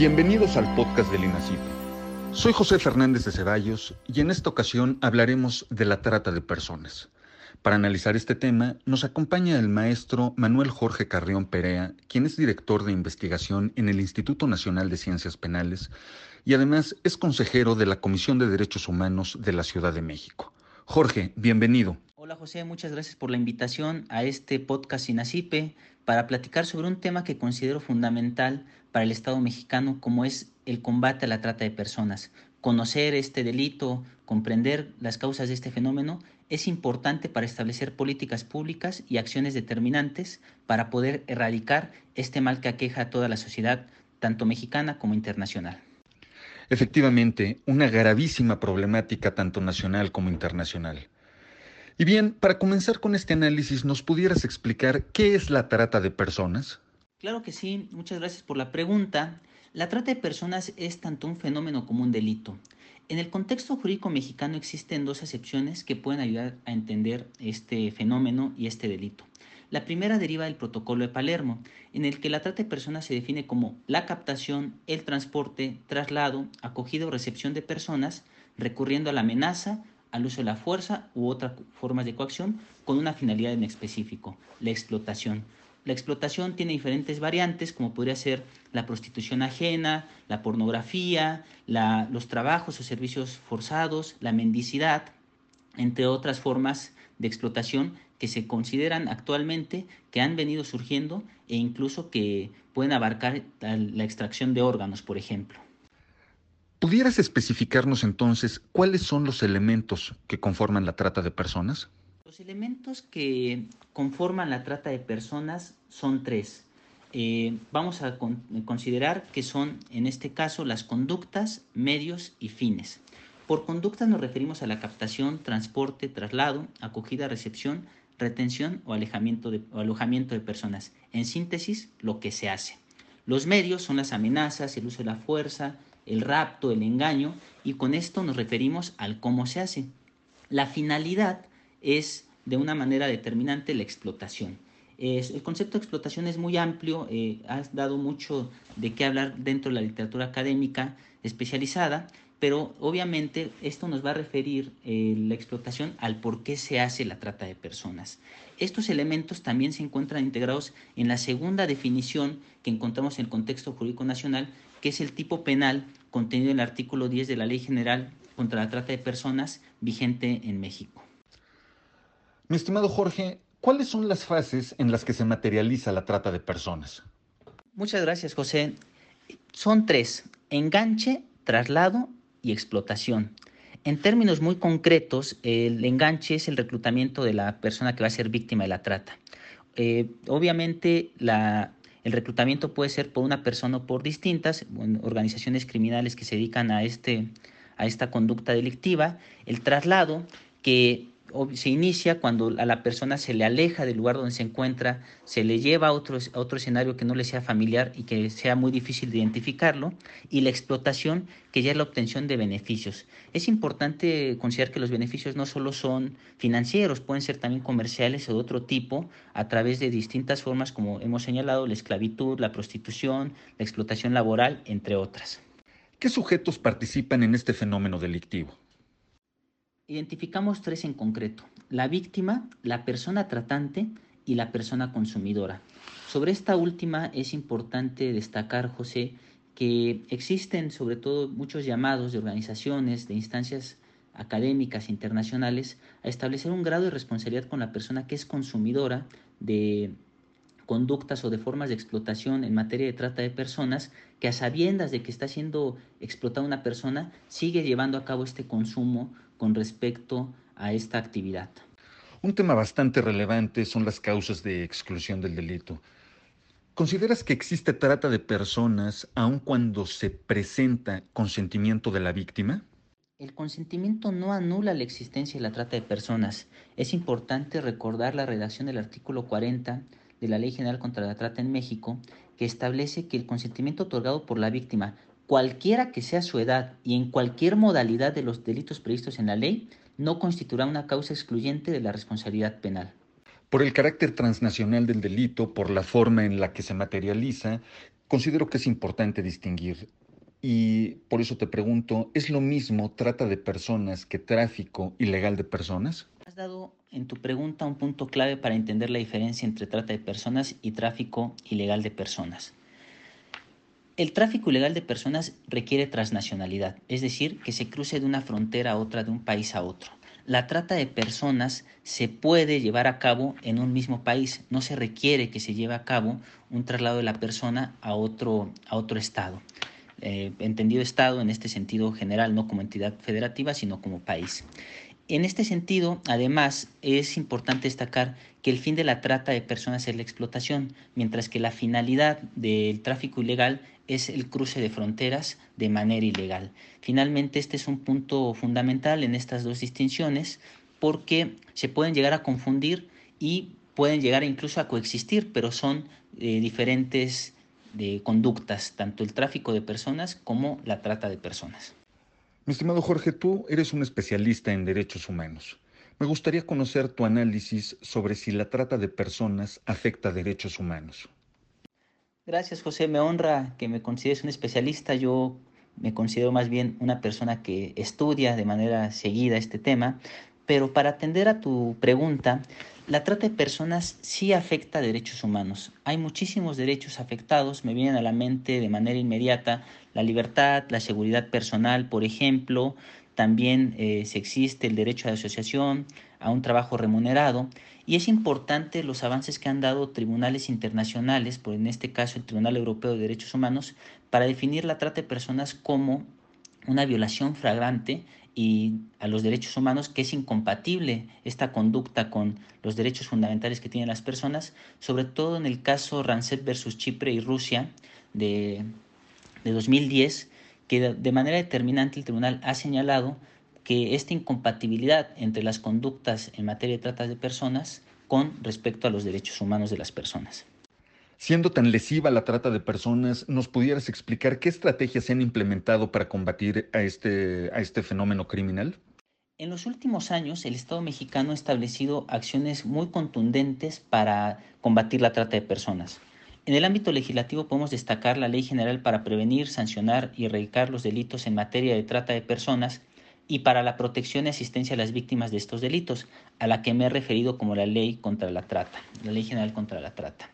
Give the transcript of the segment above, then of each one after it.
Bienvenidos al podcast del INACIP. Soy José Fernández de Ceballos y en esta ocasión hablaremos de la trata de personas. Para analizar este tema nos acompaña el maestro Manuel Jorge Carrión Perea, quien es director de investigación en el Instituto Nacional de Ciencias Penales y además es consejero de la Comisión de Derechos Humanos de la Ciudad de México. Jorge, bienvenido. Hola José, muchas gracias por la invitación a este podcast INACIPE para platicar sobre un tema que considero fundamental para el Estado mexicano como es el combate a la trata de personas. Conocer este delito, comprender las causas de este fenómeno es importante para establecer políticas públicas y acciones determinantes para poder erradicar este mal que aqueja a toda la sociedad, tanto mexicana como internacional. Efectivamente, una gravísima problemática tanto nacional como internacional. Y bien, para comenzar con este análisis, ¿nos pudieras explicar qué es la trata de personas? Claro que sí, muchas gracias por la pregunta. La trata de personas es tanto un fenómeno como un delito. En el contexto jurídico mexicano existen dos acepciones que pueden ayudar a entender este fenómeno y este delito. La primera deriva del protocolo de Palermo, en el que la trata de personas se define como la captación, el transporte, traslado, acogida o recepción de personas, recurriendo a la amenaza, al uso de la fuerza u otras formas de coacción con una finalidad en específico, la explotación. La explotación tiene diferentes variantes, como podría ser la prostitución ajena, la pornografía, los trabajos o servicios forzados, la mendicidad, entre otras formas de explotación que se consideran actualmente que han venido surgiendo e incluso que pueden abarcar la extracción de órganos, por ejemplo. ¿Pudieras especificarnos entonces cuáles son los elementos que conforman la trata de personas? Los elementos que conforman la trata de personas son tres. Eh, vamos a considerar que son, en este caso, las conductas, medios y fines. Por conductas nos referimos a la captación, transporte, traslado, acogida, recepción, retención o, alejamiento o alojamiento de personas. En síntesis, lo que se hace. Los medios son las amenazas, el uso de la fuerza, el rapto, el engaño, y con esto nos referimos al cómo se hace. La finalidad es de una manera determinante la explotación. el concepto de explotación es muy amplio, eh, ha dado mucho de qué hablar dentro de la literatura académica especializada, pero obviamente esto nos va a referir eh, la explotación al por qué se hace la trata de personas. Estos elementos también se encuentran integrados en la segunda definición que encontramos en el contexto jurídico nacional, que es el tipo penal contenido en el artículo 10 de la Ley General contra la Trata de Personas vigente en México. Mi estimado Jorge, ¿cuáles son las fases en las que se materializa la trata de personas? Muchas gracias, José. Son tres, enganche, traslado y explotación. En términos muy concretos, el enganche es el reclutamiento de la persona que va a ser víctima de la trata. Eh, obviamente, el reclutamiento puede ser por una persona o por distintas organizaciones criminales que se dedican a, este, a esta conducta delictiva. El traslado, que se inicia cuando a la persona se le aleja del lugar donde se encuentra, se le lleva a otro, a otro escenario que no le sea familiar y que sea muy difícil de identificarlo, y la explotación, que ya es la obtención de beneficios. Es importante considerar que los beneficios no solo son financieros, pueden ser también comerciales o de otro tipo, a través de distintas formas, como hemos señalado, la esclavitud, la prostitución, la explotación laboral, entre otras. ¿Qué sujetos participan en este fenómeno delictivo? Identificamos tres en concreto, la víctima, la persona tratante y la persona consumidora. Sobre esta última es importante destacar, José, que existen sobre todo muchos llamados de organizaciones, de instancias académicas internacionales a establecer un grado de responsabilidad con la persona que es consumidora de conductas o de formas de explotación en materia de trata de personas que a sabiendas de que está siendo explotada una persona sigue llevando a cabo este consumo con respecto a esta actividad. Un tema bastante relevante son las causas de exclusión del delito. ¿Consideras que existe trata de personas aun cuando se presenta consentimiento de la víctima? El consentimiento no anula la existencia de la trata de personas. Es importante recordar la redacción del artículo 40 de la Ley General contra la Trata en México, que establece que el consentimiento otorgado por la víctima, cualquiera que sea su edad y en cualquier modalidad de los delitos previstos en la ley, no constituirá una causa excluyente de la responsabilidad penal. Por el carácter transnacional del delito, por la forma en la que se materializa, considero que es importante distinguir. Y por eso te pregunto, ¿es lo mismo trata de personas que tráfico ilegal de personas? Has dado en tu pregunta un punto clave para entender la diferencia entre trata de personas y tráfico ilegal de personas. El tráfico ilegal de personas requiere transnacionalidad, es decir, que se cruce de una frontera a otra, de un país a otro la trata de personas se puede llevar a cabo en un mismo país, no se requiere que se lleve a cabo un traslado de la persona a otro, a otro estado. Eh, entendido estado en este sentido general, no como entidad federativa, sino como país. En este sentido, además, es importante destacar que el fin de la trata de personas es la explotación, mientras que la finalidad del tráfico ilegal es el cruce de fronteras de manera ilegal. Finalmente, este es un punto fundamental en estas dos distinciones porque se pueden llegar a confundir y pueden llegar incluso a coexistir, pero son eh, diferentes de conductas, tanto el tráfico de personas como la trata de personas. Mi estimado Jorge, tú eres un especialista en derechos humanos. Me gustaría conocer tu análisis sobre si la trata de personas afecta derechos humanos. Gracias, José. Me honra que me consideres un especialista. Yo me considero más bien una persona que estudia de manera seguida este tema. Pero para atender a tu pregunta, la trata de personas sí afecta a derechos humanos. Hay muchísimos derechos afectados. Me vienen a la mente de manera inmediata la libertad, la seguridad personal, por ejemplo. También eh, se existe el derecho la asociación, a un trabajo remunerado. Y es importante los avances que han dado tribunales internacionales, por en este caso el Tribunal Europeo de Derechos Humanos, para definir la trata de personas como una violación flagrante y a los derechos humanos, que es incompatible esta conducta con los derechos fundamentales que tienen las personas, sobre todo en el caso Rancet versus Chipre y Rusia de, de 2010, que de manera determinante el tribunal ha señalado que esta incompatibilidad entre las conductas en materia de trata de personas con respecto a los derechos humanos de las personas. Siendo tan lesiva la trata de personas, ¿nos pudieras explicar qué estrategias se han implementado para combatir a este, a este fenómeno criminal? En los últimos años, el Estado mexicano ha establecido acciones muy contundentes para combatir la trata de personas. En el ámbito legislativo podemos destacar la Ley General para prevenir, sancionar y erradicar los delitos en materia de trata de personas y para la protección y asistencia a las víctimas de estos delitos, a la que me he referido como la Ley contra la Trata, la Ley General contra la Trata.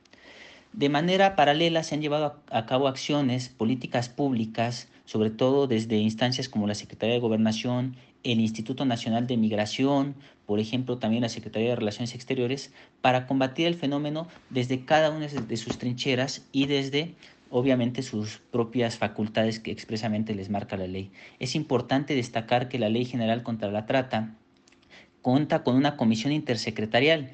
De manera paralela se han llevado a cabo acciones, políticas públicas, sobre todo desde instancias como la Secretaría de Gobernación, el Instituto Nacional de Migración, por ejemplo, también la Secretaría de Relaciones Exteriores, para combatir el fenómeno desde cada una de sus trincheras y desde, obviamente, sus propias facultades que expresamente les marca la ley. Es importante destacar que la Ley General contra la Trata cuenta con una comisión intersecretarial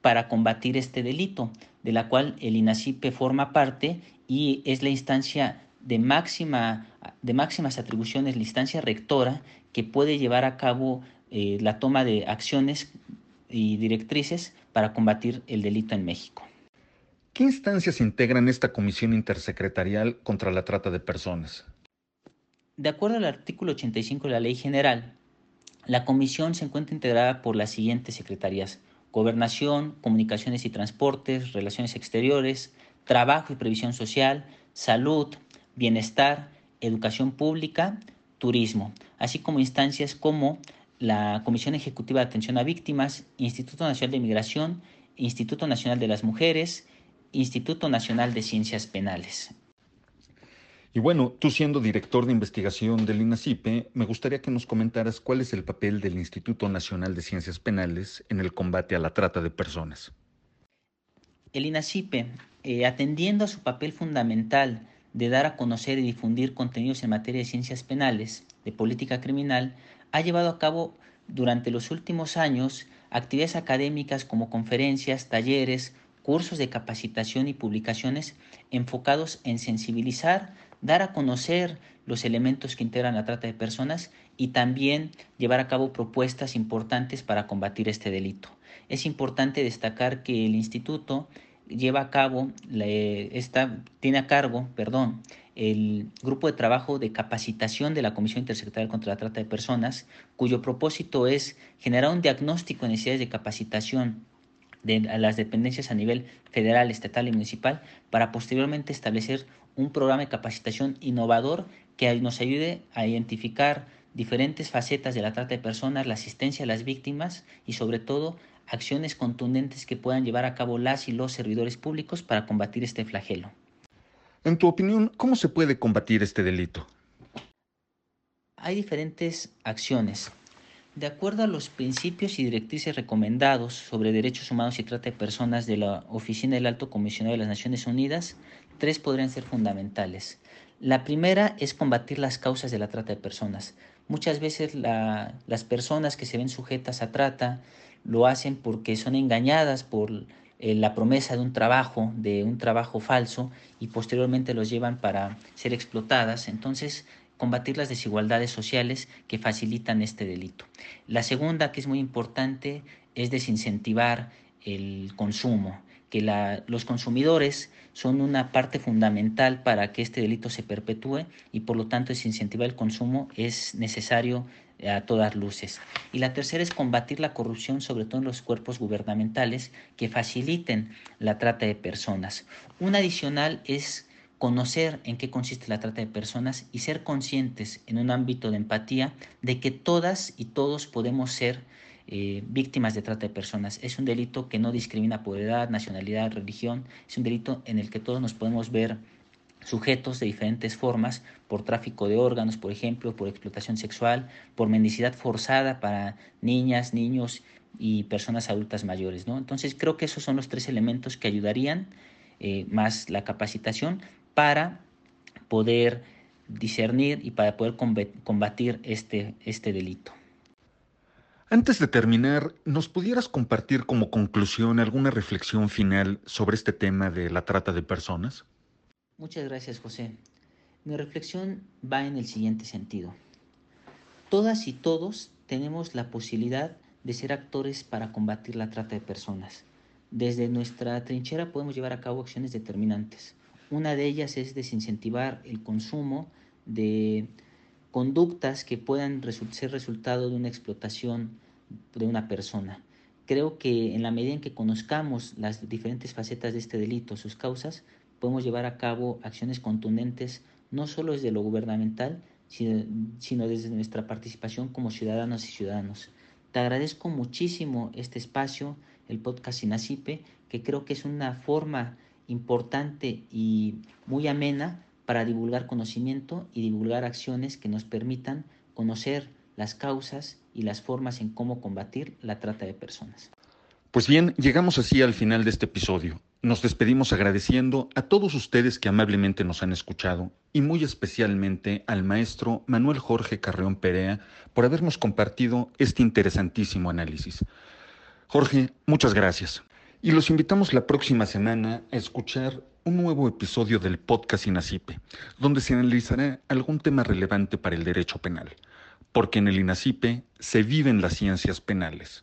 para combatir este delito, de la cual el INACIPE forma parte y es la instancia de, máxima, de máximas atribuciones, la instancia rectora que puede llevar a cabo eh, la toma de acciones y directrices para combatir el delito en México. ¿Qué instancias integran esta comisión intersecretarial contra la trata de personas? De acuerdo al artículo 85 de la Ley General, la comisión se encuentra integrada por las siguientes secretarías gobernación, comunicaciones y transportes, relaciones exteriores, trabajo y previsión social, salud, bienestar, educación pública, turismo, así como instancias como la Comisión Ejecutiva de Atención a Víctimas, Instituto Nacional de Migración, Instituto Nacional de las Mujeres, Instituto Nacional de Ciencias Penales, y bueno, tú siendo director de investigación del INACIPE, me gustaría que nos comentaras cuál es el papel del Instituto Nacional de Ciencias Penales en el combate a la trata de personas. El INACIPE, eh, atendiendo a su papel fundamental de dar a conocer y difundir contenidos en materia de ciencias penales, de política criminal, ha llevado a cabo durante los últimos años actividades académicas como conferencias, talleres, cursos de capacitación y publicaciones enfocados en sensibilizar dar a conocer los elementos que integran la trata de personas y también llevar a cabo propuestas importantes para combatir este delito. Es importante destacar que el instituto lleva a cabo, tiene a cargo, perdón, el grupo de trabajo de capacitación de la Comisión Intersecretarial contra la Trata de Personas, cuyo propósito es generar un diagnóstico de necesidades de capacitación de las dependencias a nivel federal, estatal y municipal para posteriormente establecer un programa de capacitación innovador que nos ayude a identificar diferentes facetas de la trata de personas, la asistencia a las víctimas y sobre todo acciones contundentes que puedan llevar a cabo las y los servidores públicos para combatir este flagelo. En tu opinión, ¿cómo se puede combatir este delito? Hay diferentes acciones. De acuerdo a los principios y directrices recomendados sobre derechos humanos y trata de personas de la Oficina del Alto Comisionado de las Naciones Unidas, tres podrían ser fundamentales. La primera es combatir las causas de la trata de personas. Muchas veces las personas que se ven sujetas a trata lo hacen porque son engañadas por eh, la promesa de un trabajo, de un trabajo falso, y posteriormente los llevan para ser explotadas. Entonces, combatir las desigualdades sociales que facilitan este delito. La segunda, que es muy importante, es desincentivar el consumo, que los consumidores son una parte fundamental para que este delito se perpetúe y por lo tanto desincentivar el consumo es necesario a todas luces. Y la tercera es combatir la corrupción, sobre todo en los cuerpos gubernamentales, que faciliten la trata de personas. Un adicional es conocer en qué consiste la trata de personas y ser conscientes en un ámbito de empatía de que todas y todos podemos ser eh, víctimas de trata de personas. Es un delito que no discrimina por edad, nacionalidad, religión. Es un delito en el que todos nos podemos ver sujetos de diferentes formas por tráfico de órganos, por ejemplo, por explotación sexual, por mendicidad forzada para niñas, niños y personas adultas mayores. ¿no? Entonces creo que esos son los tres elementos que ayudarían, eh, más la capacitación, para poder discernir y para poder combatir este, este delito. Antes de terminar, ¿nos pudieras compartir como conclusión alguna reflexión final sobre este tema de la trata de personas? Muchas gracias, José. Mi reflexión va en el siguiente sentido. Todas y todos tenemos la posibilidad de ser actores para combatir la trata de personas. Desde nuestra trinchera podemos llevar a cabo acciones determinantes. Una de ellas es desincentivar el consumo de conductas que puedan ser resultado de una explotación de una persona. Creo que en la medida en que conozcamos las diferentes facetas de este delito, sus causas, podemos llevar a cabo acciones contundentes no solo desde lo gubernamental, sino, desde nuestra participación como ciudadanos y ciudadanos. Te agradezco muchísimo este espacio, el podcast Sinacipe, que creo que es una forma importante y muy amena para divulgar conocimiento y divulgar acciones que nos permitan conocer las causas y las formas en cómo combatir la trata de personas. Pues bien, llegamos así al final de este episodio. Nos despedimos agradeciendo a todos ustedes que amablemente nos han escuchado y muy especialmente al maestro Manuel Jorge Carreón Perea por habernos compartido este interesantísimo análisis. Jorge, muchas gracias. Y los invitamos la próxima semana a escuchar un nuevo episodio del podcast INACIPE, donde se analizará algún tema relevante para el derecho penal, porque en el INACIPE se viven las ciencias penales.